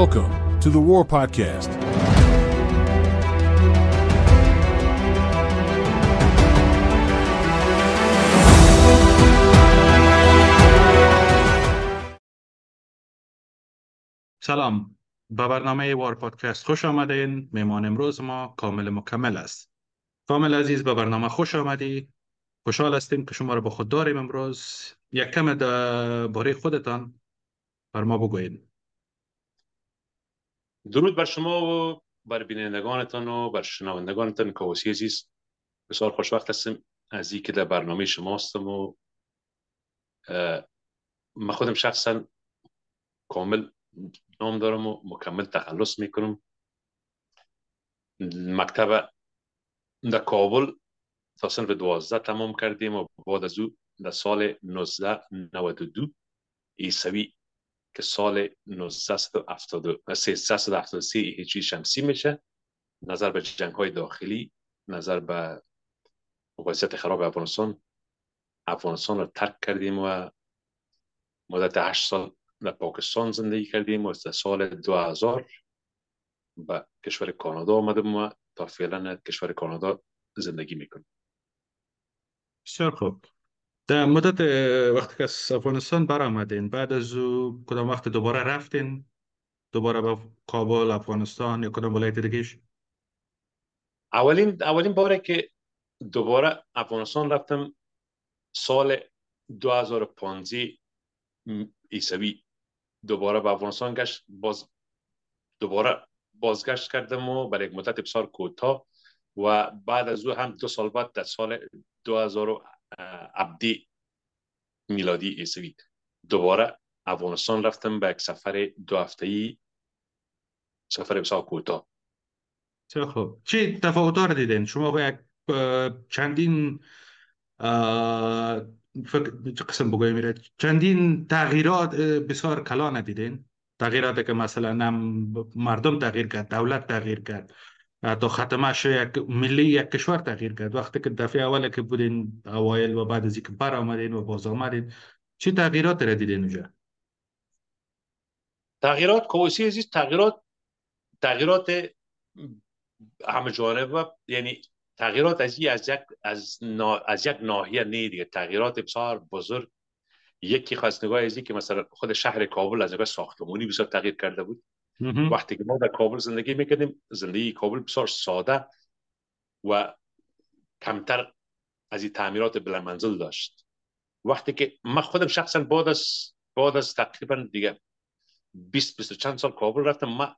Welcome to the War Podcast. سلام. به برنامه وار پادکست خوش آمدین. مهمان امروز ما کامل مکمل است. کامل عزیز به برنامه خوش آمدی. خوشحال هستیم که شما را با خود داریم امروز. یک کم باره خودتان بر ما بگویید. درود بر شما و بر بینندگانتان و بر شنوندگانتان کاوسی عزیز. بسیار خوشوقت هستم از که در برنامه شما هستم و من خودم شخصا کامل نام دارم و مکمل تخلص می‌کنم. مکتب در کابل تا صنف دوازده تمام کردیم و بعد از او در سال 1992 ایسوی که سال 1373 هجری شمسی میشه. نظر به جنگ های داخلی نظر به وضعیت خراب افغانستان افغانستان رو ترک کردیم و مدت هشت سال در پاکستان زندگی کردیم و در سال 2000 به کشور کانادا آمدیم و تا فعلا کشور کانادا زندگی می‌کنیم. بسیار خوب. در مدت وقتی که از افغانستان برآمدین بعد از او کدام وقت دوباره رفتین؟ دوباره به کابل افغانستان یا کدام ولایت دیگه اولین اولین باره که دوباره افغانستان رفتم سال 2015 ایسوی دوباره به افغانستان گشت باز دوباره بازگشت کردم و برای یک مدت بسیار کوتاه و بعد از او هم دو سال بعد در سال 2000 عبدی میلادی ایسوی دوباره افغانستان رفتم به یک سفر دو هفته ای سفر بسیار کوتاه. خوب. چی تفاوت رو دیدین؟ شما با یک چندین فکر قسم بگویم میره چندین تغییرات بسیار کلا ندیدین؟ تغییراتی که مثلا مردم تغییر کرد دولت تغییر کرد. تا ختمش یک ملی یک کشور تغییر کرد. وقتی که دفعه اوله که بودین اوایل و بعد از اینکه بر آمدین و باز آمدین چه تغییرات را دیدین اونجا؟ تغییرات کوسی عزیز تغییرات تغییرات همه جانبه یعنی تغییرات از یک از, نا... از یک ناحیه نه دیگه. تغییرات بسیار بزرگ. یکی خواست نگاه ازی که مثلا خود شهر کابل از نگاه ساختمانی بسیار تغییر کرده بود. وقتی که ما در کابل زندگی می‌کردیم زندگی کابل بسیار ساده و کمتر از این تعمیرات بلند منزل داشت. وقتی که من خودم شخصا بعد از بعد از تقریبا دیگه 20 20 چند سال کابل رفتم من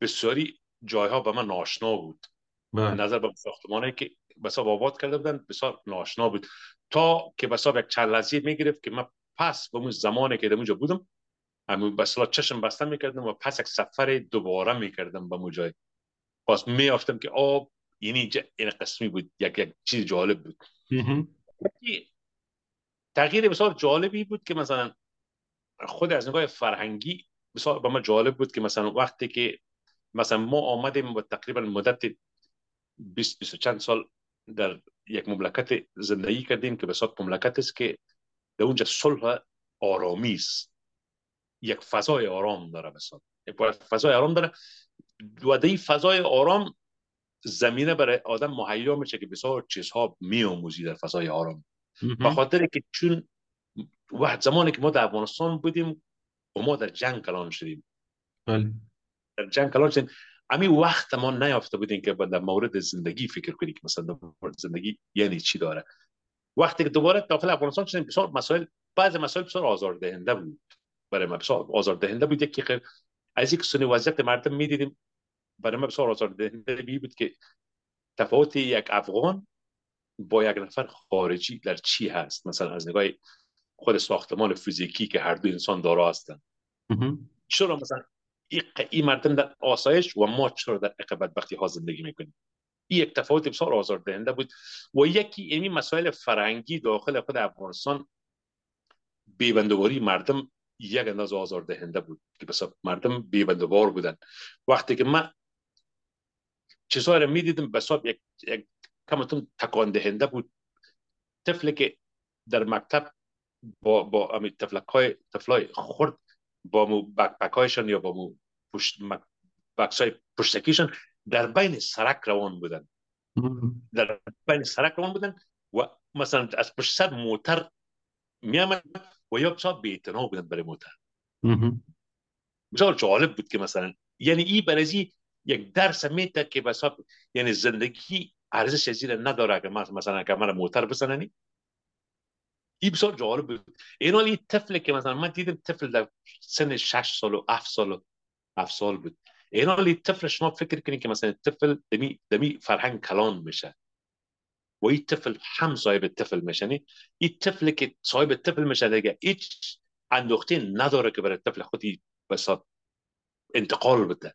بسیاری جایها به من ناشنا بود. به نظر به ساختمانی که بسا آباد کرده بودن بسیار ناشنا بود. تا که بسا یک چند لحظه می‌گرفت که من پس به اون زمانی که در اونجا بودم همون بسلا چشم بسته می‌کردم و پس یک سفر دوباره می‌کردم به مجای پس میافتم که آب یعنی این قسمی بود یک یک چیز جالب بود. تغییر بسیار جالبی بود که مثلا خود از نگاه فرهنگی بسیار به ما جالب بود که مثلا وقتی که مثلا ما آمدیم و تقریبا مدت 20 20 چند سال در یک مملکت زندگی کردیم که بسیار مملکت است که در اونجا صلح آرامی است. یک فضای آرام داره بسیار یک فضای آرام داره. و در فضای آرام زمینه برای آدم مهیا میشه که بسیار چیزها میآموزی در فضای آرام. به خاطر که چون وقت زمانی که ما در افغانستان بودیم و ما در جنگ کلان شدیم. بله. در جنگ کلان شدیم. امی وقت ما نیافته بودیم که در مورد زندگی فکر کنیم که مثلا زندگی یعنی چی داره. وقتی که دوباره داخل افغانستان شدیم بسیار مسائل بعض مسائل بسیار آزاردهنده بود. برای ما بسیار آزاردهنده بود. یکی که از یک سنی وضعیت مردم می‌دیدیم. برای ما بسیار آزاردهنده بود که تفاوت یک افغان با یک نفر خارجی در چی هست. مثلا از نگاه خود ساختمان فیزیکی که هر دو انسان دارا هستند چرا مثلا این مردم در آسایش و ما چرا در اقبت بدبختی ها زندگی می‌کنیم؟ این یک تفاوت بسیار آزاردهنده بود و یکی این مسائل فرهنگی داخل خود افغانستان بیبندواری مردم یک اندازه آزاردهنده بود که بس مردم بیبندوار بودن. وقتی که من چیزهای رو می‌دیدم بس یک, یک کمتون تکان دهنده بود. طفلی که در مکتب با با امی تفلک های تفلای خورد با مو بکپک هایشان یا با مو پشت بکس های پشتکیشان در بین سرک روان بودن. در بین سرک روان بودن و مثلا از پشت سر موتر میامد و یا بسیار بیتنا بودن برای موتر بسیار جالب بود که مثلا یعنی این برای یک درس میته که بسا یعنی زندگی ارزش زیر نداره که مثلا که من موتر بزننی؟ این بسیار جالب بود. این حال این طفل که مثلا من دیدم طفل در سن 6 سال و 7 سال و 7 سال بود. این حال این طفل شما فکر کنید که مثلا طفل دمی دمی فرهنگ کلان میشه. و این طفل هم صاحب طفل میشه این طفل که صاحب طفل میشه دیگه هیچ اندوخته نداره برای طفل خودی بسا انتقال بده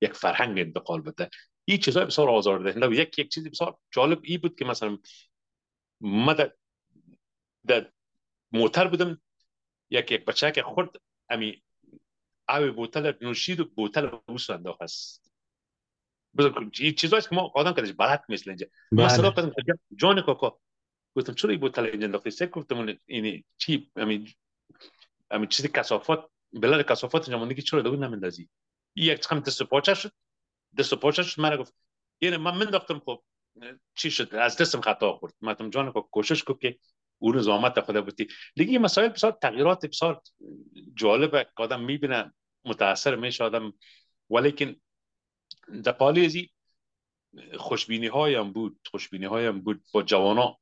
یک فرهنگ انتقال بده این چیزای بسیار آزار ده یک یک چیزی بسیار جالب ای بود که مثلا ما در, در موتر بودم یک یک بچه که خورد امی آب بوتل نوشید و بوتل بوس انداخت این چیزایی که ما آدم کردش بلد مثل اینجا صدا کردم جان کاکا گفتم چرا این بوتل اینجا انداختی سه گفتم این چی امی امی چیزی کسافات بلد کسافات اینجا مونده که چرا دو نمیندازی یک چقدر دست پاچه شد دست پاچه شد من گفت یعنی من منداختم خب چی شد از دستم خطا خورد ماتم جان کو کوشش کو که اون زحمت خدا بودی دیگه مسائل بسیار تغییرات بسیار جالبه که آدم می‌بینه متاثر میشه آدم ولیکن در پالیزی خوشبینی هایم بود خوشبینی هایم بود با جوانا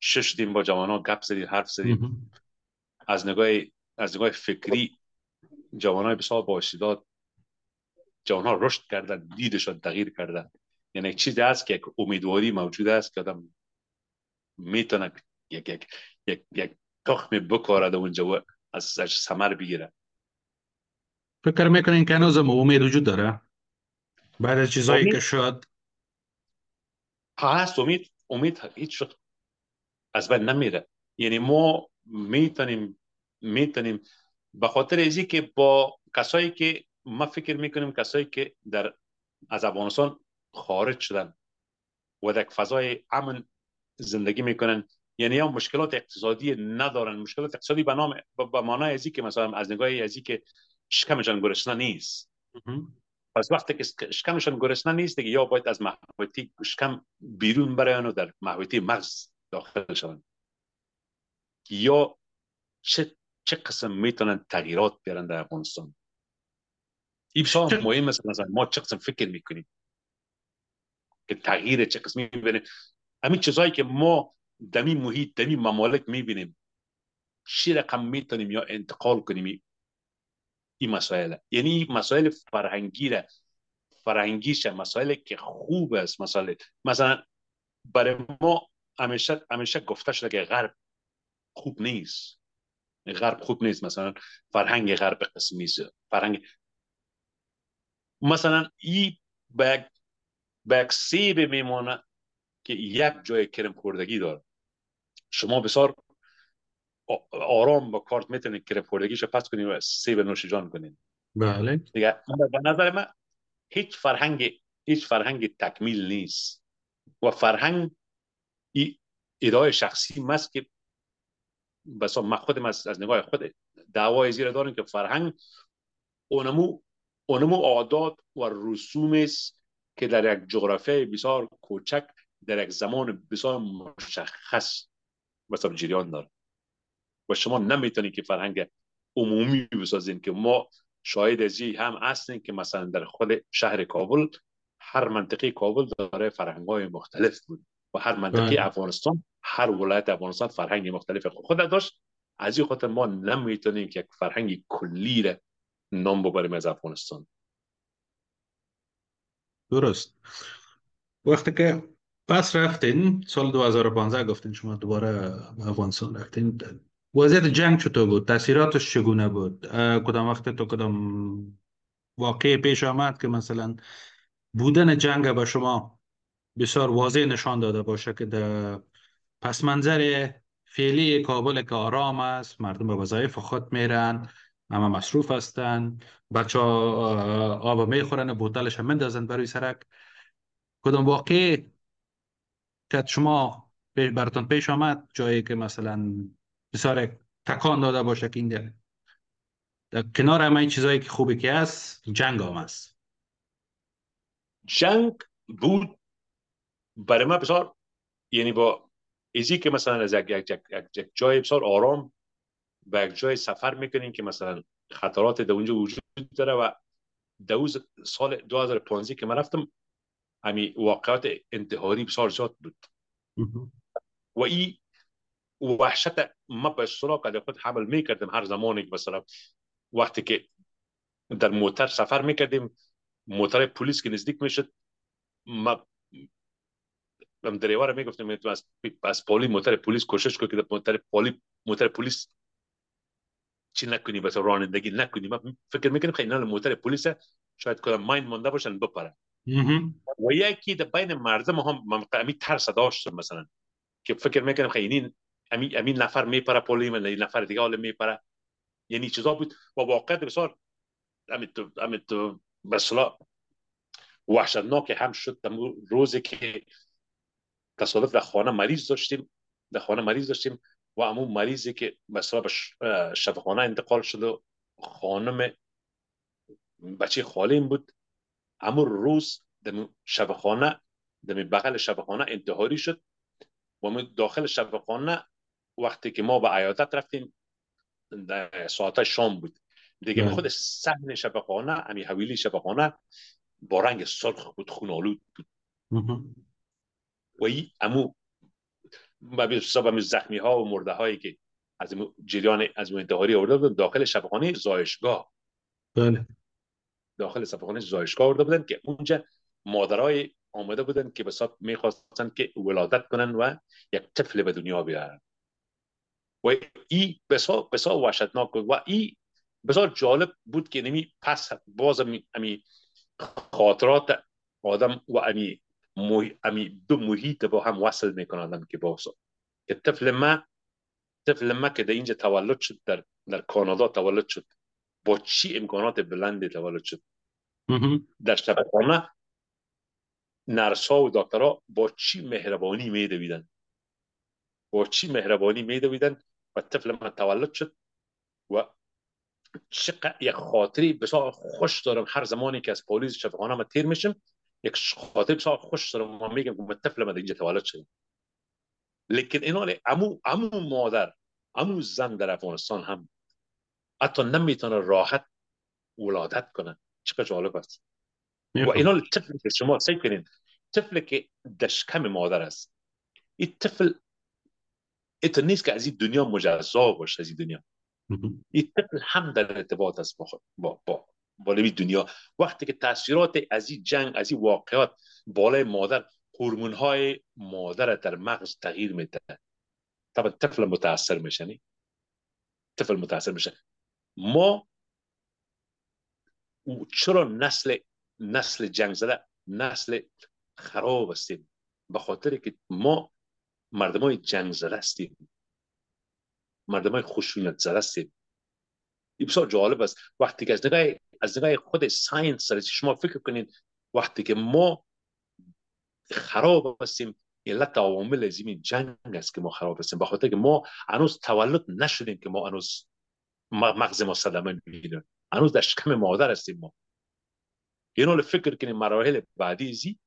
ششتیم با جوانا گپ زدیم حرف زدیم. از نگاه از نگاه فکری جوانای بسیار با استعداد جوان ها رشد کردن دیدشان تغییر کردن یعنی چیزی هست که یک امیدواری موجود است که آدم می‌تونه یک یک یک یک تخم بکارد اونجا و از از ثمر بگیره فکر می‌کنین که هنوز امید وجود داره؟ بعد از چیزایی که شد هست. امید امید هیچ از بین نمیره. یعنی ما می‌تونیم می‌تونیم به خاطر ازی که با کسایی که ما فکر می‌کنیم کسایی که در از افغانستان خارج شدن و در فضای امن زندگی می‌کنن یعنی هم مشکلات اقتصادی ندارن. مشکلات اقتصادی به نام به معنای ازی که مثلا از نگاه ازی که شکمشان گرسنه نیست. پس وقتی که شکمشان گرسنه نیست دیگه یا باید از محوطی شکم بیرون برایان و در محوطی مغز داخل شوند. یا چه چه قسم می‌تونن تغییرات بیارن در افغانستان؟ این بسیار مهم است. مثلا ما چه قسم فکر می‌کنیم؟ که تغییر چه قسم می‌بینیم همین چیزهایی که ما دمی محیط دمی ممالک می‌بینیم چی رقم می‌تونیم یا انتقال کنیم؟ این مسائل یعنی مسائل فرهنگی را فرهنگیش مسائل که خوب است مسائل مثلا برای ما همیشه همیشه گفته شده که غرب خوب نیست غرب خوب نیست مثلا فرهنگ غرب قسمی است فرهنگ مثلا ای به یک سیب میمانه که یک جای کرم خوردگی داره شما بسیار آرام با کارت می‌تونید کرم خوردگیش پس کنید و سیب نوش جان کنید بله. دیگه به نظر من هیچ فرهنگ هیچ فرهنگ تکمیل نیست. و فرهنگ ای ادعای شخصی مست که بسا من خودم از, از نگاه خود دعوای زیر دارم که فرهنگ اونمو اونمو عادات و رسوم است که در یک جغرافیای بسیار کوچک در یک زمان بسیار مشخص مثلا جریان داره. و شما نمی‌تونید که فرهنگ عمومی بسازین که ما شاید از هم هستیم که مثلا در خود شهر کابل هر منطقه کابل داره فرهنگ های مختلف بود و هر منطقه افغانستان هر ولایت افغانستان فرهنگ مختلف خود داشت. از این خاطر ما نمی‌تونیم که یک فرهنگ کلی را نام ببریم از افغانستان. درست. وقتی که پس رفتین سال 2015 گفتین شما دوباره افغانستان رفتین وضعیت جنگ چطور بود؟ تاثیراتش چگونه بود؟ کدام وقت تو کدام واقع پیش آمد که مثلا بودن جنگ به شما بسیار واضح نشان داده باشه که در پس منظر فعلی کابل که آرام است مردم به وظایف خود میرن اما مصروف هستن بچه آب می‌خورن بوتلش هم مندازن برای سرک. کدام واقع که شما براتون پیش آمد؟ جایی که مثلا بسیار تکان داده باشه که این در کنار همه این چیزایی که خوبی که هست جنگ هم هست. جنگ بود برای من بسیار یعنی با ایزی که مثلا از یک, یک, یک, یک جای بسیار آرام به یک جای سفر می‌کنین که مثلا خطرات در اونجا وجود داره و دوز سال 2015 که من رفتم همی واقعات انتحاری بسیار زیاد بود. و این وحشت ما به اصطلاح که خود حمل می‌کردیم هر زمانی که مثلا وقتی که در موتر سفر می‌کردیم موتر پلیس که نزدیک می‌شد ما هم دریوار می‌گفتم تو از از موتر پلیس کوشش کنی که موتر پولی موتر پلیس چی نکنی بس رانندگی نکنی ما فکر می‌کنیم خیلی نه موتر پلیس شاید کدام مایند مونده باشن بپرن. و یکی در بین مردم هم من ترس داشتم مثلا. که فکر می‌کنم خیلی امین امین نفر میپره پولی من نفر دیگه حالا میپره. یعنی چیزا بود؟ و واقعا بسیار امید تو مثلا وحشتناک هم شد. روزی که تصادف در خانه مریض داشتیم در خانه مریض داشتیم و همون مریضی که مثلا به شفاخانه انتقال شد و خانم بچه خالیم بود. همون روز در شفاخانه در بغل شفاخانه انتحاری شد. و داخل شفاخانه وقتی که ما به عیادت رفتیم ساعت شام بود. دیگه خود صحن شفاخانه همی حویلی شفاخانه با رنگ سرخ بود خون بود. و ای امو حساب زخمی ها و مرده هایی که از جریان از انتحاری آورده بودن داخل شفاخانه زایشگاه. بله. داخل شفاخانه زایشگاه آورده بودن که اونجا مادرای آمده بودن که بسات می‌خواستن که ولادت کنن و یک طفل به دنیا بیارن. و ای بسا بسا وحشتناک بود و ای بسا جالب بود که نمی پس باز امی خاطرات آدم و امی امی دو محیط با هم وصل می‌کنن که باز که طفل ما طفل ما که در اینجا تولد شد در در کانادا تولد شد با چی امکانات بلندی تولد شد؟ در شبکانه نرسا و دکترها با چی مهربانی میدویدن؟ با چی مهربانی میدویدن؟ و طفل من تولد شد و چقدر یک خاطری بسیار خوش دارم. هر زمانی که از پلیس شفاخانه ما تیر میشم یک خاطری بسیار خوش دارم ما میگم که طفل من اینجا تولد شد لیکن اینا امو امو مادر امو زن در افغانستان هم حتی نمی‌تونه راحت ولادت کنه. چقدر جالب است. و اینا طفل که شما سعی کنین طفل که دشکم مادر است این طفل ایتر نیست که از این دنیا مجزا باشه از این دنیا. این طفل هم در ارتباط است با با با, با دنیا. وقتی که تاثیرات از این جنگ از این واقعات بالای مادر هورمون های مادر در مغز تغییر میده. طبعا طفل متاثر میشه طفل متاثر میشه. ما چرا نسل نسل جنگ زده؟ نسل خراب هستیم. به خاطر که ما مردم های جنگ زده هستیم مردم های خشونت زده هستیم این جالب است. وقتی که از نگاه از نگاه خود ساینس شما فکر کنید وقتی که ما خراب هستیم علت عوامل این جنگ است که ما خراب هستیم. به خاطر که ما هنوز تولد نشدیم که ما هنوز مغز ما صدمه می‌بینیم هنوز در شکم مادر هستیم ما. یه نوع فکر کنیم مراحل بعدی زی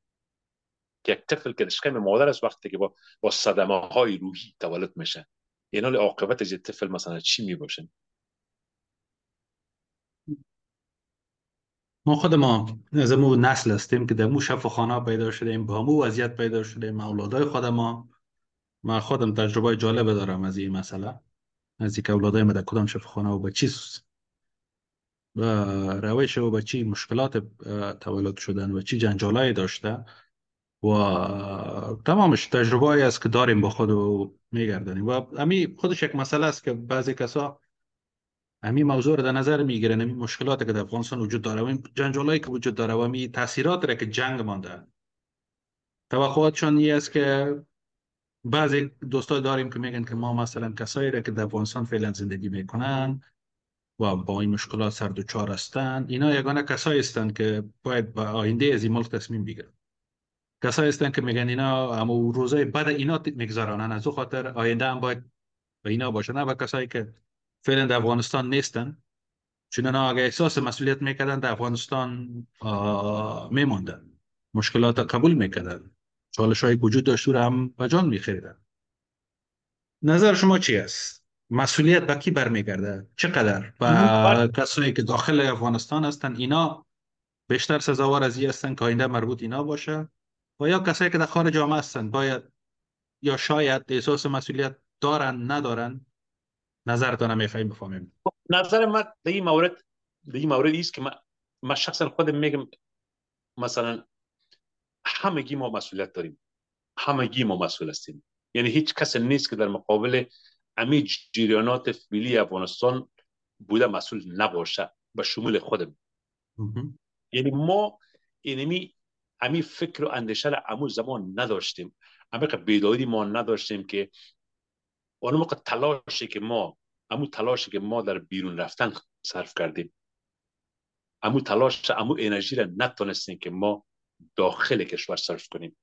یک طفل که شکم مادر است وقتی که با, با صدمه های روحی تولد میشه. یه نوع عاقبت از طفل مثلا چی می باشه ما خود ما از مو نسل هستیم که در مو شفاخانه پیدا شدیم با مو وضعیت پیدا شدیم اولادای خود ما ما خودم تجربه جالب دارم از این مسئله. از اینکه اولادای ما در کدام شفاخانه و به چی روش و به چی مشکلات تولد شدن و چی جنجالایی داشته و تمامش. تجربه است که داریم با خود و میگردنیم و امی خودش یک مسئله است که بعضی کسا امی موضوع رو در نظر می‌گیرن امی مشکلات که در افغانستان وجود داره و این جنجالایی که وجود داره و امی تاثیرات را که جنگ مانده. توقعاتشان این است که بعضی دوستای داریم که میگن که ما مثلا کسایی را که در افغانستان فعلا زندگی می‌کنن و با این مشکلات سر چار هستند اینا یگانه کسایی هستند که باید با آینده از این ملک تصمیم بگیرن. کسایی هستند که میگن اینا اما روزای بعد اینا میگذرانن. از او خاطر آینده هم باید به اینا باشه. نه و کسایی که فعلا در افغانستان نیستن. چون اینا اگه احساس مسئولیت می‌کردن در افغانستان میماندن. مشکلات قبول می‌کردن. چالش های وجود داشت هم به جان میخریدن. نظر شما چی است؟ مسئولیت به کی برمیگرده؟ چقدر؟ و کسایی که داخل افغانستان هستن اینا بیشتر سزاوار از این هستن که آینده مربوط اینا باشه. و یا کسایی که در خارج جامعه هستن باید یا شاید احساس مسئولیت دارن ندارن نظرتان می‌خوایم بفهمیم نظر من در این مورد در این مورد است که من, شخصا خودم میگم مثلا همگی ما مسئولیت داریم. همگی ما مسئول هستیم. یعنی هیچ کس نیست که در مقابل امی جریانات فیلی افغانستان بوده مسئول نباشه به شمول خودم. یعنی ما اینمی امی فکر و اندیشه را امو زمان نداشتیم. امی بیداری ما نداشتیم که اون موقع تلاشی که ما امو تلاشی که ما در بیرون رفتن صرف کردیم. امو تلاش امو انرژی را نتونستیم که ما داخل کشور صرف کنیم.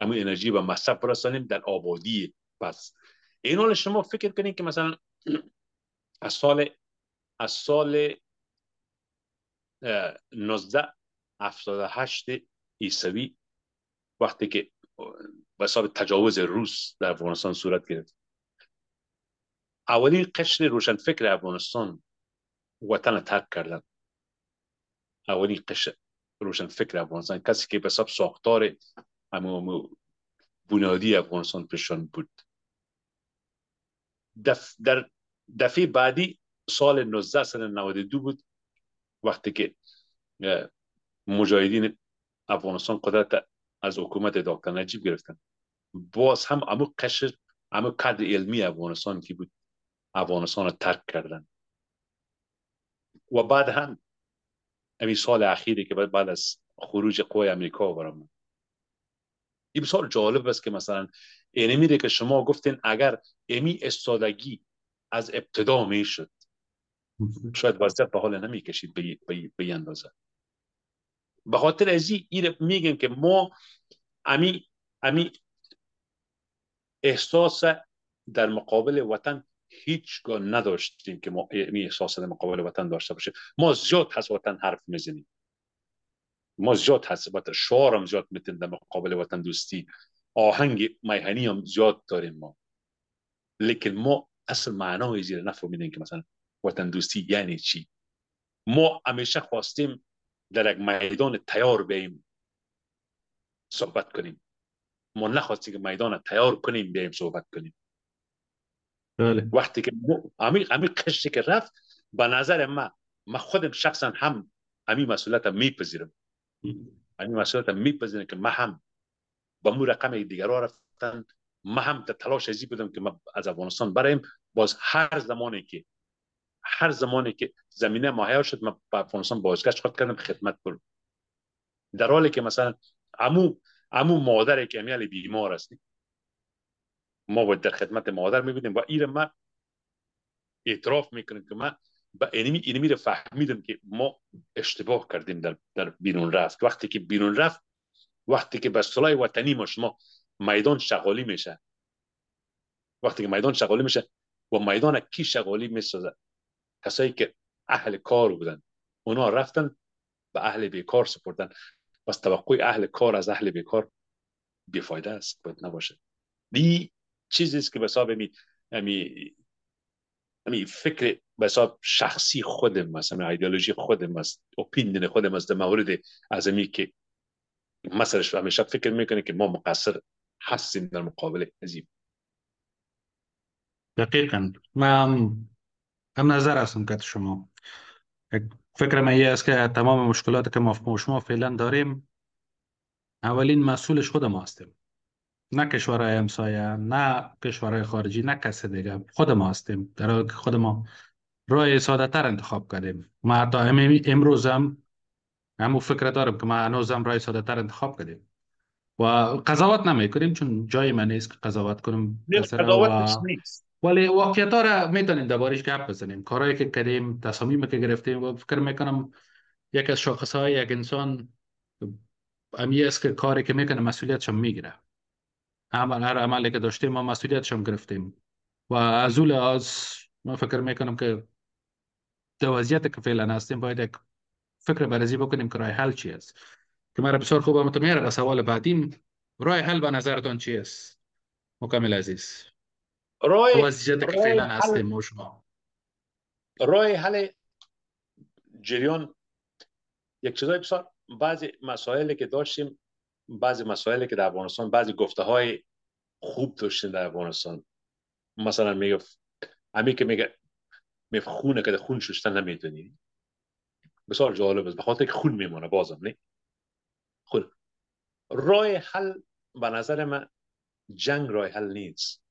امو انرژی و مصرف برسانیم در آبادی. پس این حال شما فکر کنید که مثلا از سال از سال 1978 ایسوی وقتی که حساب تجاوز روس در افغانستان صورت گرفت. اولین قشر روشنفکر افغانستان وطن ترک کردن. اولین قشر روشنفکر افغانستان کسی که به حساب ساختار بنیادی افغانستان پیشان بود. دف در دفعه بعدی سال 19 سال 92 بود وقتی که مجاهدین افغانستان قدرت از حکومت دکتر نجیب گرفتن باز هم امو قشر امو کادر علمی افغانستان که بود افغانستان رو ترک کردن و بعد هم امی سال اخیری که بعد از خروج قوی امریکا برام این بسیار جالب است که مثلا اینمی میره که شما گفتین اگر امی استادگی از ابتدا می شد شاید وضعیت به حال نمی کشید به این اندازه به خاطر از این میگن که ما امی امی احساس در مقابل وطن هیچگاه نداشتیم که ما امی احساس در مقابل وطن داشته باشه ما زیاد از وطن حرف می‌زنیم. ما زیاد هست شعار هم زیاد می‌تونیم در مقابل وطن دوستی. آهنگ میهنی هم زیاد داریم ما. لیکن ما اصل معنای زیر نفهمیدیم که مثلا وطن دوستی یعنی چی. ما همیشه خواستیم در یک میدان تیار بیم. صحبت کنیم. ما نخواستیم که میدان تیار کنیم بیم صحبت کنیم. بله. وقتی که عمیق عمیق قشتی که رفت به نظر ما ما خودم شخصا هم همین مسئولیت میپذیرم. همین مسئولیت میپذیرم که ما هم با مو رقم دیگر رفتن. ما هم تلاش ازی بودم که ما از افغانستان برایم باز هر زمانی که هر زمانی که زمینه مهیا شد ما به افغانستان بازگشت خود کردم خدمت برم در حالی که مثلا امو امو مادر که امیال بیمار هستیم. ما باید در خدمت مادر می‌بینیم و ایر ما اعتراف می‌کنیم که ما با اینمی اینمی رو فهمیدم که ما اشتباه کردیم در, در بیرون رفت. وقتی که بیرون رفت وقتی که به صلای وطنی ما شما میدان شغالی میشه. وقتی که میدان شغالی میشه و میدان کی شغالی می‌سازه؟ کسایی که اهل کار بودن. اونا رفتن به اهل بیکار سپردن. پس توقع اهل کار از اهل بیکار بیفایده است باید نباشه. دی چیزی است که به حساب می امی فکر به حساب شخصی خودم مثلا ایدئولوژی خودم است اپینین خودم است در مورد از که مثلش همیشه فکر می‌کنه که ما مقصر هستیم در مقابل عظیم دقیقا. من هم نظر هستم که شما فکر من است که تمام مشکلات که ما شما فعلا داریم اولین مسئولش خود ما هستیم نه کشورهای همسایه نه کشورهای خارجی نه کس دیگه خود ما هستیم در که خود ما راه ساده تر انتخاب کردیم ما حتی امروز هم همون فکر دارم که ما هنوزم راه ساده تر انتخاب کردیم و قضاوت نمی کنیم چون جای من نیست که قضاوت کنیم قضاوت نیست ولی واقعیت ها را می‌تونیم دربارش گپ بزنیم. کارهایی که کردیم تصامیم که گرفتیم و فکر می‌کنم یک از شاخص های یک انسان امی است که کاری که می‌کنه مسئولیتش می‌گیره. عمل هر عملی که داشتیم ما مسئولیتش گرفتیم. و از اول از ما فکر می‌کنم که در وضعیت که فعلا هستیم باید یک فکر بررسی بکنیم که راه حل چی است. که مرا بسیار خوب آمد. میاره به سوال بعدیم. راه حل به نظرتان چی است؟ مکمل عزیز. راه وضعیت که فعلا حل- هستیم ما شما. راه حل جریان یک چیزای بسیار بعضی مسائلی که داشتیم بعضی مسائلی که در افغانستان بعضی گفته های خوب داشتیم در افغانستان. مثلا میگه امی که میگه می خونه که خون شستن نمی‌تونی بسیار جالب است. به خاطر که خون میمونه بازم نه؟ خون راه حل به نظر من جنگ راه حل نیست.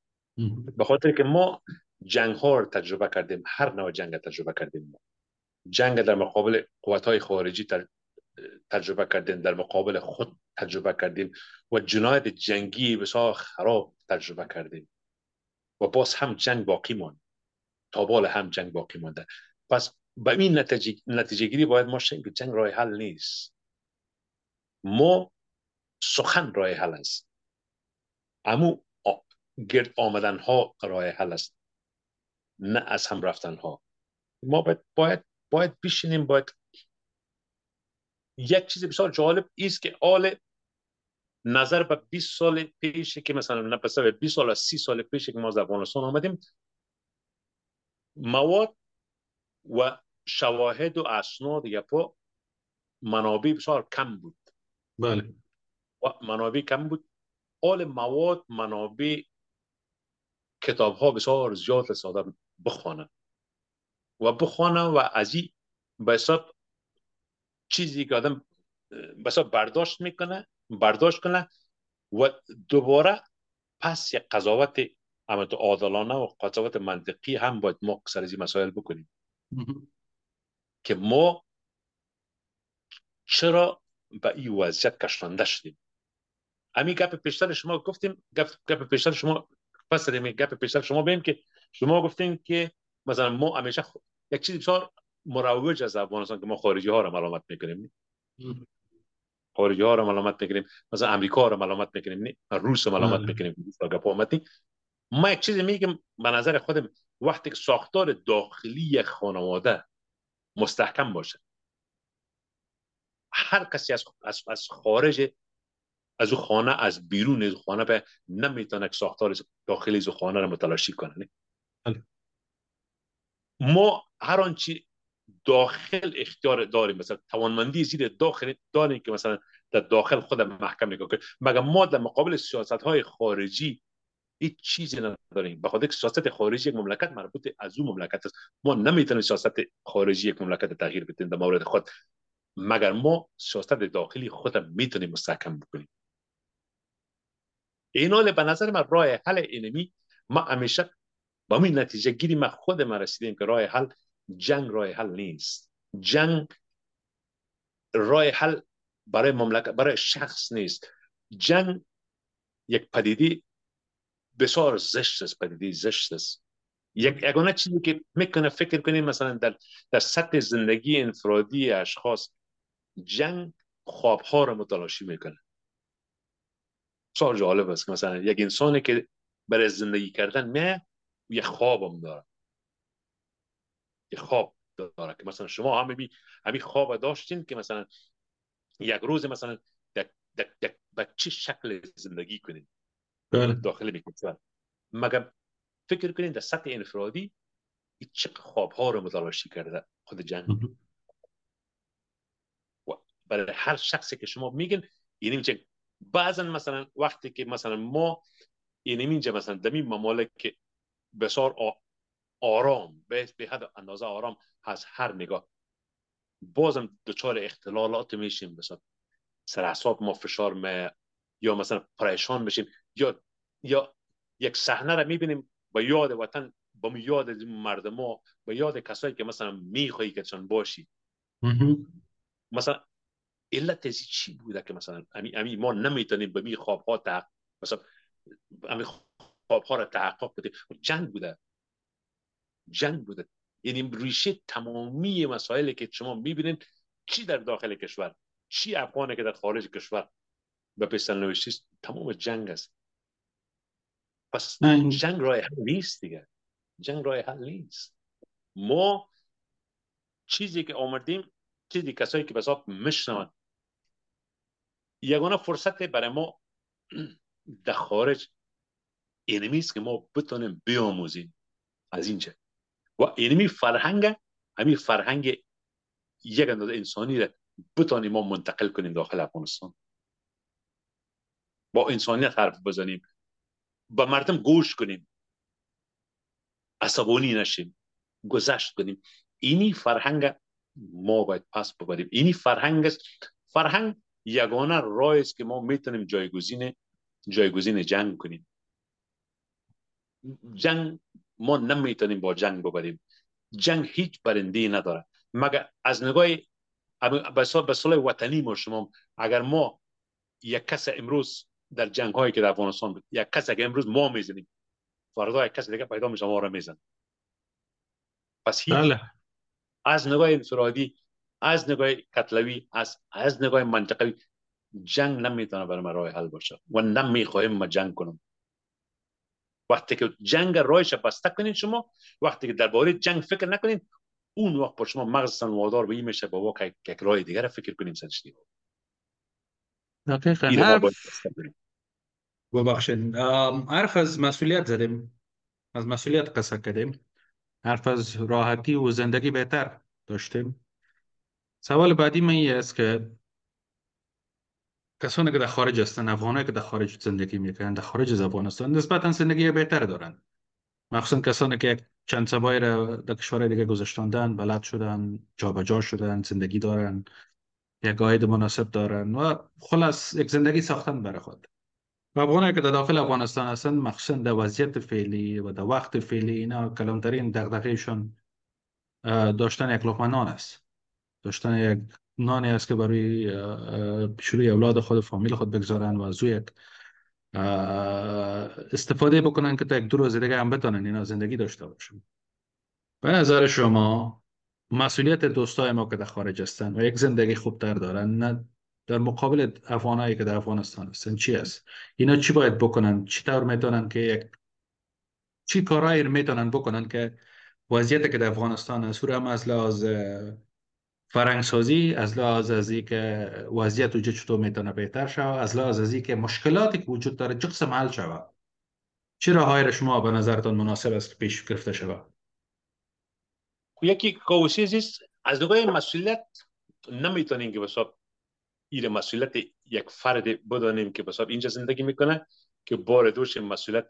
به خاطر که ما جنگ ها رو تجربه کردیم هر نوع جنگ تجربه کردیم ما. جنگ در مقابل قوت های خارجی تجربه کردیم در مقابل خود تجربه کردیم و جنایت جنگی بسیار خراب تجربه کردیم. و باز هم جنگ باقی ماند تا بال هم جنگ باقی مانده. پس به این نتیجه, نتیجه گیری باید ما شیم که جنگ راه حل نیست. ما سخن راه حل است. امو گرد آمدن ها راه حل است نه از هم رفتن ها ما باید باید باید بشینیم باید یک چیز بسیار جالب است که آل نظر به 20 سال پیش که مثلا نه پس 20 سال از 30 سال پیش که ما از افغانستان آمدیم مواد و شواهد و اسناد یپا منابع بسیار کم بود. بله. و منابع کم بود. آل مواد منابع کتاب ها بسیار زیاد است آدم بخوانه. و بخوانه و از این به حساب چیزی که آدم به حساب برداشت می‌کنه برداشت کنه و دوباره پس یک قضاوت اما تو عادلانه و قضاوت منطقی هم باید ما سر از این مسائل بکنیم. که ما چرا به این وضعیت کشانده شدیم. همین گپ پیشتر شما گفتیم گپ, گپ پیشتر شما پس می گپ پیشتر شما بیم که شما گفتین که مثلا ما همیشه خ... یک چیز بسیار مروج از افغانستان که ما خارجی ها رو ملامت می‌کنیم. خارجی ها رو ملامت می‌کنیم. مثلا امریکا رو ملامت می‌کنیم. روس رو ملامت بله. می‌کنیم. ما یک چیزی میگم به نظر خودم وقتی که ساختار داخلی خانواده مستحکم باشه هر کسی از, از, از خارج از او خانه از بیرون از خانه به نمی‌تونه که ساختار داخلی از خانه رو متلاشی کنه نه؟ بله. ما هر آنچه داخل اختیار داریم مثلا توانمندی زیر داخل داریم که مثلا در داخل خود محکم نگاه کنیم. مگر ما در مقابل سیاست های خارجی هیچ چیزی نداریم؟ به خاطر که سیاست خارجی یک مملکت مربوط از اون مملکت است. ما نمی‌تونیم سیاست خارجی یک مملکت تغییر بدیم در مورد خود. مگر ما سیاست داخلی خود می‌تونیم مستحکم بکنیم؟ این حال به نظر من راه حل اینمی ما همیشه با این نتیجه گیری ما خود ما رسیدیم که راه حل جنگ راه حل نیست. جنگ راه حل برای مملکت برای شخص نیست. جنگ یک پدیده بسیار زشت است پدیده زشت است. یک یگانه چیزی که می‌کنه فکر کنیم مثلا در در سطح زندگی انفرادی اشخاص جنگ خوابها رو متلاشی می‌کنه. بسیار جالب است. که مثلا یک انسانی که برای زندگی کردن می یه خوابم داره. یه خواب داره که مثلا شما هم همین همین خواب داشتین که مثلا یک روز مثلا به چه شکل زندگی کنین؟ بله. داخل می‌کنید مگر فکر کنین در سطح انفرادی چه خواب ها رو متلاشی کرده خود جنگ؟ و برای هر شخصی که شما میگن یعنی میشه بعضا مثلا وقتی که مثلا ما یعنی اینجا مثلا در این ممالک که بسیار آ- آرام به به حد اندازه آرام از هر نگاه بازم دچار اختلالات میشیم. مثلا سر اعصاب ما فشار می یا مثلا پریشان بشیم یا یا یک صحنه رو می‌بینیم با یاد وطن با یاد مردم ها با یاد کسایی که مثلا میخوایی که چون باشی. مثلا علت چی بوده که مثلا امی, امی ما نمی‌تونیم به می خواب ها تحقق مثلا امی خواب ها را تحقق بدیم جنگ بوده جنگ بوده یعنی ریشه تمامی مسائلی که شما می‌بینید چی در داخل کشور چی افغانه که در خارج کشور به پستن نوشتی است، تمام جنگ است پس. جنگ راه حل نیست دیگه جنگ راه حل نیست ما چیزی که آمدیم چیزی کسایی که بساب میشنون یگانه فرصت برای ما در خارج اینمی که ما بتونیم بیاموزیم از اینجا و اینمی فرهنگ همین فرهنگ یک اندازه انسانی را بتونیم ما منتقل کنیم داخل افغانستان با انسانیت حرف بزنیم با مردم گوش کنیم عصبانی نشیم گذشت کنیم اینی فرهنگ ما باید پس ببریم اینی فرهنگ است فرهنگ یگانه راه است که ما می‌تونیم جایگزین جایگزین جنگ کنیم. جنگ ما نمی‌تونیم با جنگ ببریم. جنگ هیچ برنده نداره. مگر از نگاه به صلح وطنی ما شما اگر ما یک کس امروز در جنگ هایی که در افغانستان بود یک کس اگر امروز ما می‌زنیم فردا یک کس دیگه پیدا میشه ما را میزن پس هیچ بله. از نگاه انفرادی از نگاه کتلوی از از نگاه منطقوی جنگ نمی‌تونه برای ما راه حل باشه و نمی‌خواهیم ما جنگ کنم. وقتی که جنگ رایش بسته کنین شما وقتی که درباره جنگ فکر نکنین اون وقت با شما مغزتان وادار به این میشه با واقع یک راه دیگر فکر کنیم سرش دقیقا. ببخشید. حرف از مسئولیت زدیم. از مسئولیت قصه کردیم. حرف از راحتی و زندگی بهتر داشتیم. سوال بعدی من است که کسانی که در خارج هستند افغانایی که در خارج زندگی می‌کنن در خارج از افغانستان نسبتا زندگی بهتر دارن. مخصوصا کسانی که چند سبایی را در کشور دیگه گذاشتاندن بلد شدن جابجا شدن زندگی دارن یک قاید مناسب دارن و خلاص یک زندگی ساختن برای خود. و افغانایی که در داخل افغانستان هستن مخصوصا در وضعیت فعلی و در وقت فعلی اینا کلانترین دغدغهشون داشتن یک لقمه است. داشتن یک نانی است که برای شروع اولاد خود فامیل خود بگذارن و از یک استفاده بکنن که تا یک دو روز دیگه هم بتونن اینا زندگی داشته باشن. به نظر شما مسئولیت دوستای ما که در خارج هستن و یک زندگی خوبتر دارن نه در مقابل افغانایی که در افغانستان هستن چی است؟ اینا چی باید بکنن؟ چی طور می‌تونن که یک چی کارایی می‌تونن بکنن که وضعیت که در افغانستان است هم از لحاظ فرنگسازی از لحاظ از که وضعیت وجود چطور می‌تونه بهتر شود از لحاظ از که مشکلاتی که وجود داره چه قسم حل شود چه راههای شما به نظرتان مناسب است پیش گرفته شود یکی کوشش است از نگاه مسئولیت نمی‌تونیم که بساب این مسئولیت یک فرد بدانیم که بساب اینجا زندگی می‌کنه که بار دوش مسئولیت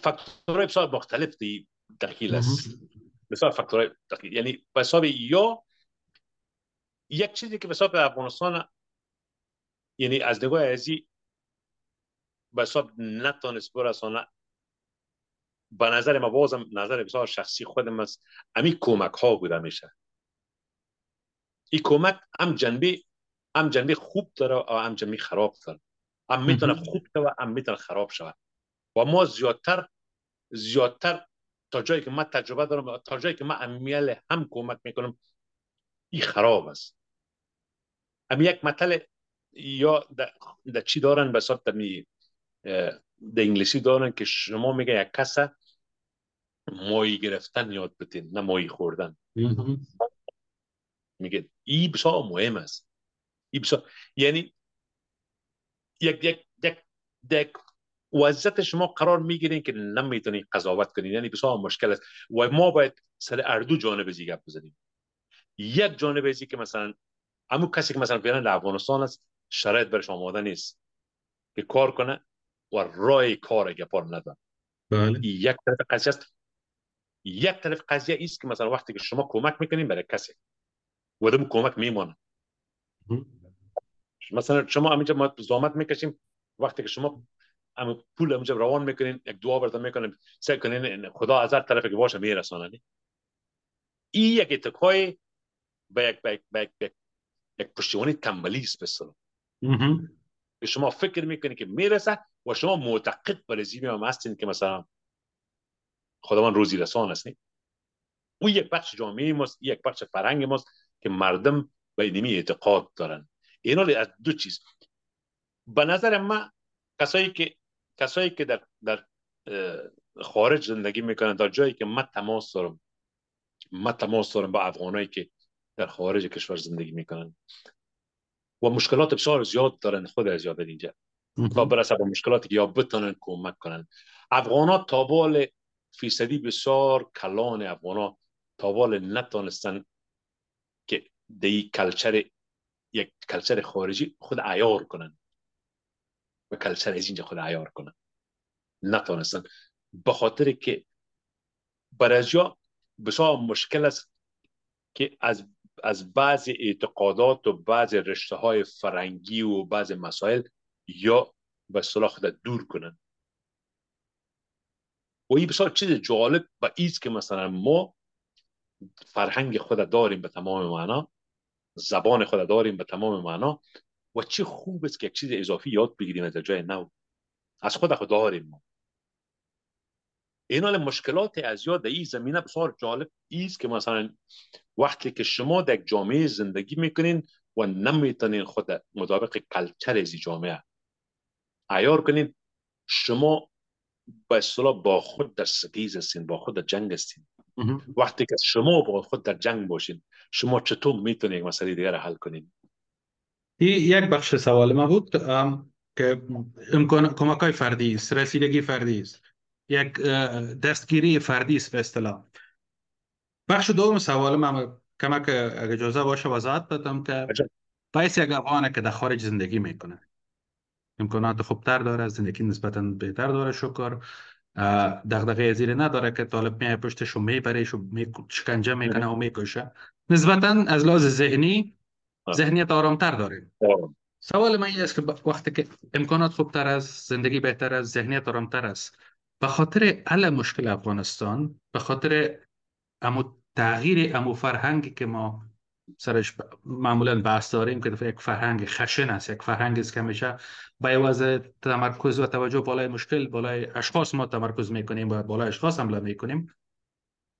فاکتورهای بسیار مختلف دی دخیل است. بسیار فاکتورهای دخیل یعنی بساب یا یک چیزی که بساب افغانستان یعنی از نگاه ازی بساب نتانست برسانه. به نظر ما بازم نظر بسیار شخصی خودم است. امی کمک ها بوده میشه. این کمک هم جنبه هم جنبه خوب داره و هم جنبه خراب داره. هم می‌تونه خوب و هم می‌تونه خراب شود و ما زیادتر زیادتر تا جایی که من تجربه دارم تا جایی که من امیل هم کمک می‌کنم این خراب است. هم یک مطل یا در چی دارن به صورت در انگلیسی دارن که شما میگه یک کس مایی گرفتن یاد بتین نه مایی خوردن. میگه ای بسیار مهم است. ای بسیار یعنی یک یک یک یک وضعیت شما قرار می‌گیرین که نمی‌تونین قضاوت کنین. یعنی بسیار مشکل است. و ما باید سر اردو جانب گپ بزنیم. یک جانب ازی که مثلا همون کسی که مثلا فعلا افغانستان است شرایط برش آماده نیست. که کار کنه و رای کار گپار نداره بله. یک طرف قضیه است. یک طرف قضیه است که مثلا وقتی که شما کمک می‌کنین برای کسی و دم کمک میمانه مثلا شما همینجا ما زحمت می‌کشیم. وقتی که شما ام پول اونجا روان می‌کنین یک دعا براتون می‌کنین سعی کنین خدا از هر طرف که باشه میرسونه این یک اتکای به یک به یک به یک پشتیبانی تنبلی است به شما فکر می‌کنید که می‌رسه و شما معتقد بر زیمی هم هستین که مثلا خداوند روزی رسان هستین اون یک بخش جامعه ماست یک بخش فرهنگ ماست که مردم به اینمی اعتقاد دارن. اینا از دو چیز. به نظر من کسایی که کسایی که در در خارج زندگی می‌کنن در جایی که من تماس دارم من تماس دارم با افغانایی که در خارج کشور زندگی می‌کنن. و مشکلات بسیار زیاد دارن خود از یاد اینجا. تا برسه به مشکلاتی که یا بتونن کمک کنن. افغان ها تابال فیصدی بسیار کلان افغان ها تابال نتونستن که دی کلچر یک کلچر خارجی خود عیار کنن. و کلچر از اینجا خود عیار کنن. نتونستن. به خاطر که برای جا بسیار مشکل است که از از بعض اعتقادات و بعض رشته های فرنگی و بعض مسائل یا به صلاح خود دور کنن. و این بسیار چیز جالب و ایست که مثلا ما فرهنگ خود داریم به تمام معنا زبان خود داریم به تمام معنا و چه خوب است که یک چیز اضافی یاد بگیریم از جای نو. از خود خود داریم ما. این حال مشکلات از یاد این زمینه بسیار جالب. ایست که مثلا وقتی که شما در یک جامعه زندگی می‌کنین و نمی‌تونین خود مطابق کلچر از جامعه عیار کنین شما به اصطلاح با خود در ستیز هستین با خود در جنگ هستین. وقتی که شما با خود در جنگ باشین شما چطور می‌تونید یک مسئله دیگر حل کنین؟ این یک بخش سوال ما بود که امکان کمک های فردی است رسیدگی فردی است. یک دستگیری فردی است به اصطلاح. بخش دوم سوال من کمک اگه اجازه باشه وضاحت بدم که بایست یک افغانه که در خارج زندگی می‌کنه امکانات خوبتر داره زندگی نسبتا بهتر داره شکر. دغدغه زیر نداره که طالب میای پشتش و می شکنجه می‌کنه و می‌کشه. نسبتا از لحاظ ذهنی ذهنیت آرامتر داره. سوال من این است که وقتی که امکانات خوبتر است زندگی بهتر است ذهنیت آرامتر است به خاطر عل مشکل افغانستان به خاطر امو تغییر امو فرهنگی که ما سرش معمولا بحث داریم که یک فرهنگ خشن است یک فرهنگ است که همیشه با عوض تمرکز و توجه بالای مشکل بالای اشخاص ما تمرکز می‌کنیم و بالای اشخاص حمله می‌کنیم.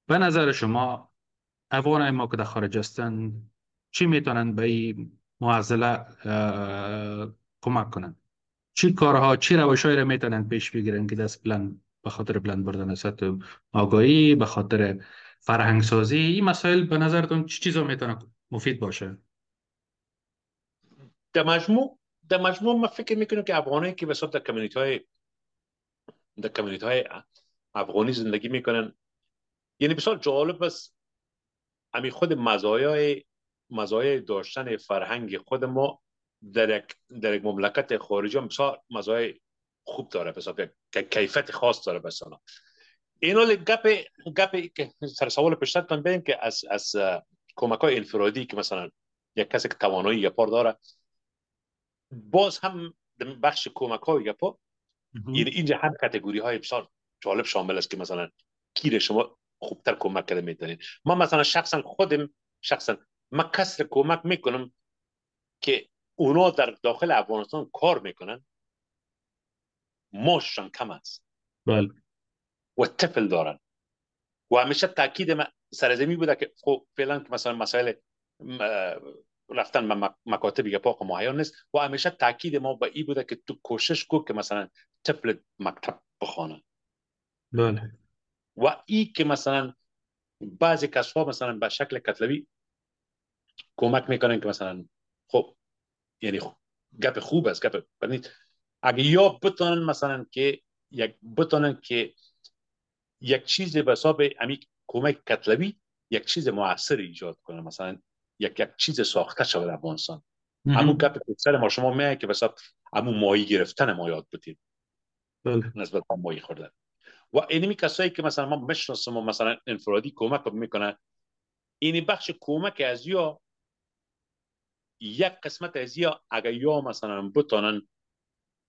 به نظر شما افغان ما که در خارج هستن چی می‌تونن به این معضله کمک کنن؟ چی کارها چی روشهایی را می‌تونن پیش بگیرن که دست بلند به خاطر بلند بردن سطح آگاهی به خاطر فرهنگ سازی این مسائل به نظرتون چی چیزا می‌تونه مفید باشه؟ در مجموع در مجموع من فکر می‌کنم که افغانی که به در کمیونیتی های در کمیونیتی های افغانی زندگی می‌کنن. یعنی بسیار جالب است. امی خود مزایای مزایای داشتن فرهنگ خود ما در یک در یک مملکت خارجی هم بسیار مزایای خوب داره بسیار کیفیت خاص داره مثلا اینو گپ گپ که سر سوال پیشترتون بگیم که از از کمک های انفرادی که مثلا یک کسی که توانایی یا پار داره باز هم بخش کمک های پا یعنی اینجا هم کتگوری های بسیار جالب شامل است که مثلا کیر شما خوبتر کمک کرده می‌تونید ما مثلا شخصا خودم شخصا ما کسر کمک می‌کنم که اونا در داخل افغانستان کار می‌کنن. ماششان کم است. بله. و طفل دارن. و همیشه تاکید ما سرزمی بوده که خب فعلا که مثلا مسائل رفتن به مکاتب یا پاک مهیا نیست. و همیشه تاکید ما به این بوده که تو کوشش کو که مثلا طفل مکتب بخوانه. بله. و ای که مثلا بعضی کسها مثلا به شکل کتلوی کمک می‌کنن که مثلا خب یعنی خب گپ خوب است گپ اگه یا بتونن مثلا که یک بتونن که یک چیز به حساب امی کمک کتلوی یک چیز موثر ایجاد کنه مثلا یک یک چیز ساخته شود در افغانستان همون گپ سر ما شما میگه که مثلا همون مایی گرفتن ما یاد بتید بله. نسبت به مایی خوردن. و اینمی کسایی که مثلا ما می‌شناسم و مثلا انفرادی کمک می‌کنن اینی بخش کمک از یا یک قسمت از یا اگر یا مثلا بتونن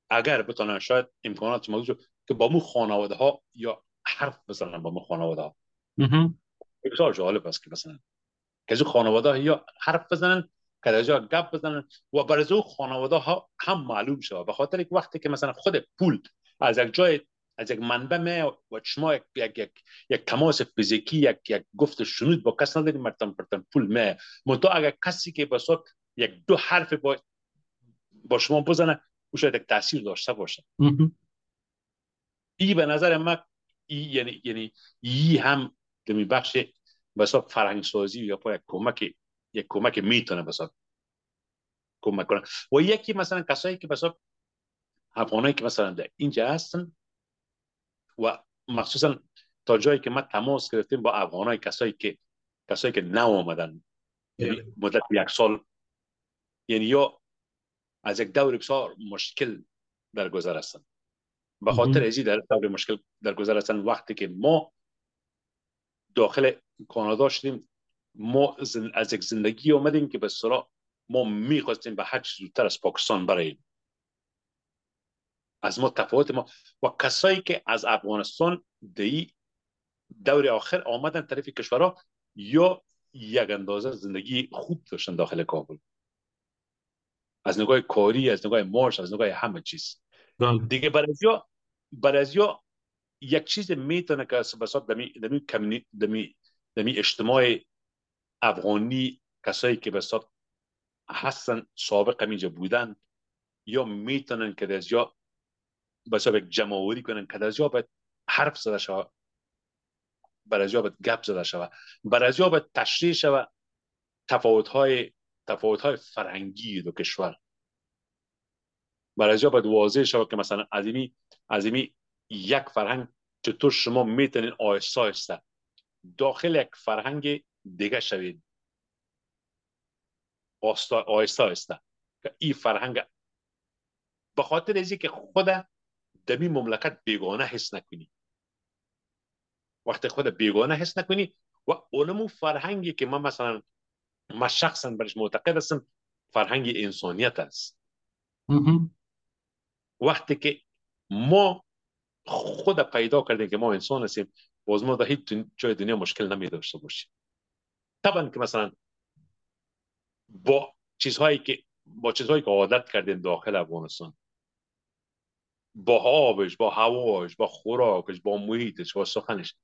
اگر بتونن شاید امکانات موجود که با مو خانواده ها یا حرف بزنن با مو خانواده ها بسیار جالب است که مثلا که خانواده ها یا حرف بزنن که از گپ بزنن و بر از خانواده ها هم معلوم شود. به خاطر یک وقتی که مثلا خود پول از یک جای از یک منبع می و شما یک یک یک, یک تماس فیزیکی یک یک گفت شنود با کس نداری مرتن پرتن پول می منتها اگر کسی که بس یک دو حرف با با شما بزنه او شاید یک تاثیر داشته باشه. ای به نظر من ای یعنی یعنی ای هم دمی بخش بسا فرهنگ سازی یا یک کمک یک کمک می‌تونه بسا کمک کنه. و یکی مثلا کسایی که بسا افغانایی که مثلا در اینجا هستن و مخصوصا تا جایی که ما تماس گرفتیم با افغانای کسایی که کسایی که نو آمدن یعنی؟ مدت یک سال یعنی یا از یک دور بسیار مشکل در گذر هستن. به خاطر ازی در دور مشکل در گذر هستن وقتی که ما داخل کانادا شدیم ما از یک زندگی آمدیم که به صلاح ما می‌خواستیم به هر زودتر از پاکستان براییم از ما تفاوت ما و کسایی که از افغانستان دی دور آخر آمدن طرف کشورها یا یک اندازه زندگی خوب داشتن داخل کابل. از نگاه کاری از نگاه مارش از نگاه همه چیز بله. دیگه برای از یا یک چیز می‌تونه که بسات دمی دمی کمی دمی دمی اجتماع افغانی کسایی که بسات هستن سابق اینجا بودن یا می‌تونن که از یا بسات یک جمعوری کنن که از یا باید حرف زده شود بر از باید گپ زده شود بر از باید تشریح شود تفاوت های تفاوت های فرهنگی دو کشور. بر از باید واضح شود که مثلا عظیمی عظیمی یک فرهنگ چطور شما می‌تونین آهسته آهسته داخل یک فرهنگ دیگه شوید. آهسته آهسته که این فرهنگ به خاطر ازی که خود دمی مملکت بیگانه حس نکنی. وقتی خود بیگانه حس نکنی و اونمو فرهنگی که من مثلا ما شخصا برش معتقد هستم فرهنگ انسانیت است. وقتی که ما خود پیدا کردیم که ما انسان هستیم باز ما در هیچ جای دنیا مشکل نمی داشته باشیم. طبعا که مثلا با چیزهایی که با چیزهایی که عادت کردیم داخل افغانستان با آبش با هواش با خوراکش با محیطش با سخنش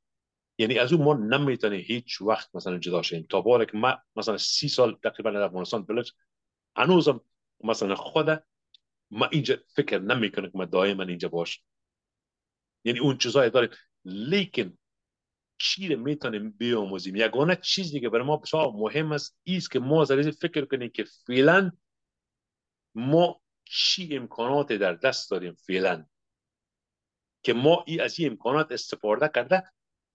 یعنی از اون ما نمی‌تونه هیچ وقت مثلا جدا شیم. تا باره که ما مثلا سی سال تقریبا در افغانستان بلش هنوزم مثلا خود ما اینجا فکر نمی‌کنه که ما دائما اینجا باش یعنی اون چیزای داریم. لیکن چی رو می‌تونیم بیاموزیم؟ یگانه چیزی که برای ما بسیار مهم است. ایست که ما از فکر کنیم که فعلا ما چی امکانات در دست داریم فعلا. که ما ای از این امکانات استفاده کرده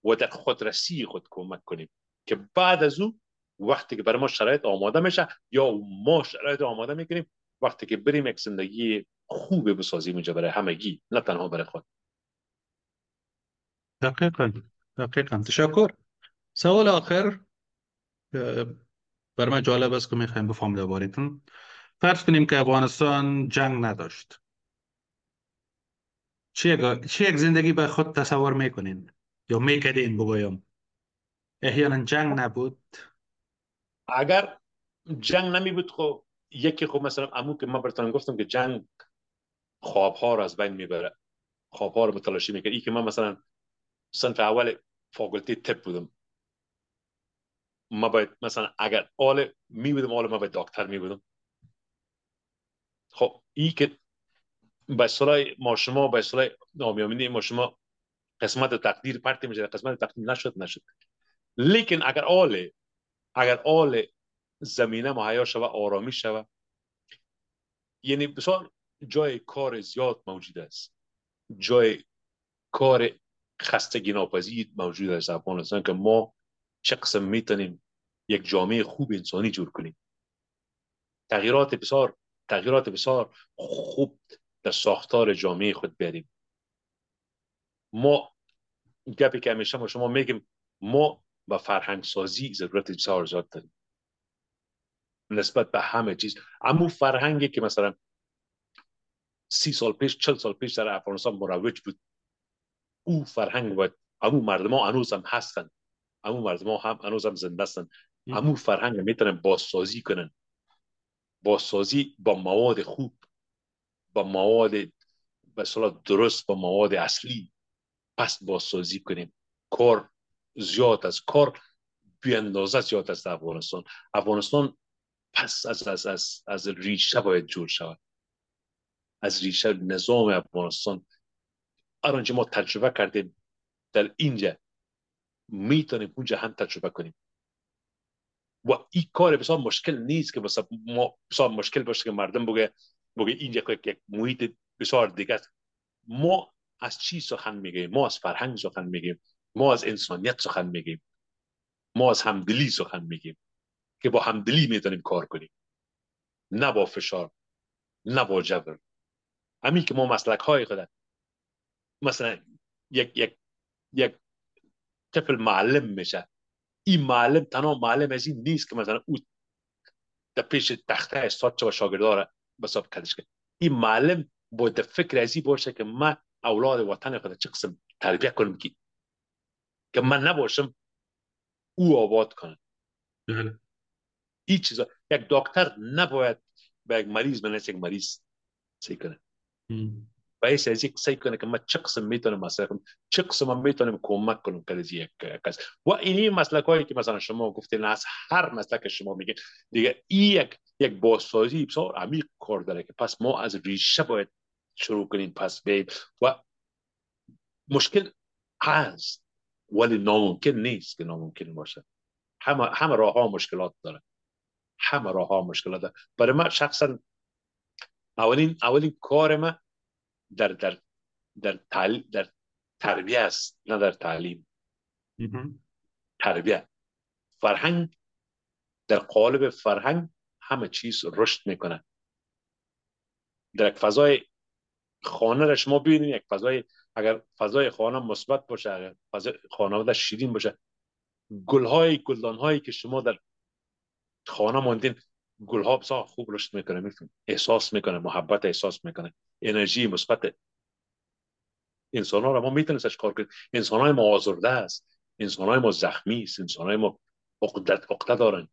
و در خودرسی خود کمک کنیم که بعد از او وقتی که برای ما شرایط آماده میشه یا ما شرایط آماده می‌کنیم وقتی که بریم یک زندگی خوب بسازیم اینجا برای همگی نه تنها برای خود. دقیقا دقیقا. تشکر. سوال آخر برای من جالب است که می‌خوایم بفهم دربارهتون فرض کنیم که افغانستان جنگ نداشت. چه یک زندگی به خود تصور می‌کنین؟ یا می‌کردین بگویم احیانا جنگ نبود. اگر جنگ نمی بود خب یکی خب مثلا امو که ما برتان گفتم که جنگ خوابها رو از بین می‌بره خوابها رو متلاشی می‌کنه. ای که من مثلا صنف اول فاکولتی تپ بودم. ما باید مثلا اگر آل می بودم آل ما باید دکتر می بودم خب ای که به صلاح ما شما به صلاح نامیامینی ما شما قسمت تقدیر پرتی میشه قسمت تقدیر نشد نشد. لیکن اگر آل اگر آل زمینه مهیا شوه آرامی شوه یعنی بسیار جای کار زیاد موجود است. جای کار خستگی ناپذیر موجود است افغانستان که ما چه قسم می‌تونیم یک جامعه خوب انسانی جور کنیم. تغییرات بسیار تغییرات بسیار خوب در ساختار جامعه خود بیاریم. ما گپی که همیشه ما شما میگیم ما به فرهنگ سازی ضرورت بسیار زیاد داریم. نسبت به همه چیز. اما فرهنگی که مثلا سی سال پیش چل سال پیش در افغانستان مروج بود. او فرهنگ باید امو مردم ها هنوز هم هستن. امو مردم ها هم هنوز هم زنده هستن. امو فرهنگ می‌تونن بازسازی کنن. بازسازی با مواد خوب با مواد به درست با مواد اصلی. پس بازسازی کنیم. کار زیاد از کار بی اندازه زیاد است افغانستان. افغانستان پس از از از از ریشه باید جور شود. از ریشه نظام افغانستان. آنچه ما تجربه کردیم در اینجا می‌تونیم اونجا هم تجربه کنیم. و این کار بسیار مشکل نیست که بسیار مشکل باشه که مردم بگه بگه این یک محیط بسیار دیگه است. ما از چی سخن میگیم؟ ما از فرهنگ سخن میگیم. ما از انسانیت سخن میگیم. ما از همدلی سخن میگیم که با همدلی می‌تونیم کار کنیم. نه با فشار نه با جبر. همین که ما مسلک های خود مثلا یک یک یک طفل معلم میشه. این معلم تنها معلم از این نیست که مثلا او در پیش تخته استاد و شاگردار بساب کدش که این معلم باید فکر ازی باشه که من اولاد وطن خود چه قسم تربیه کنم که که من نباشم او آباد کنه بله. این چیزا. یک دکتر نباید به یک مریض بنویسه یک مریض سی کنه. باعث از یک سعی کنه که من چه قسم می‌تونم مثلا چه قسم می‌تونم کمک کنم که یک کس. و اینی مسلک هایی که مثلا شما گفتین از هر مسلک شما میگه دیگه این یک یک بازسازی بسیار عمیق کار داره که پس ما از ریشه باید شروع کنیم پس بیم و مشکل هست ولی ناممکن نیست که ناممکن باشه. همه همه راه ها مشکلات داره. همه راه ها مشکلات داره. برای من شخصا اولین اولین کار من در در در تعلیم در تربیه است نه در تعلیم. تربیه. فرهنگ در قالب فرهنگ همه چیز رشد می‌کنه. در فضای خانه را شما ببینید یک فضای اگر فضای خانه مثبت باشه اگر فضای خانواده شیرین باشه گلهای گلدان هایی که شما در خانه ماندین گل ها بسیار خوب رشد می‌کنه میفهم احساس می‌کنه محبت احساس می‌کنه انرژی مثبت. انسان ها را ما می‌تونیم کار کنیم. انسان های ما آزرده است. انسان های ما زخمی است. انسان های ما عقدت عقده دارن.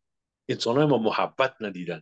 انسان های ما محبت ندیدن.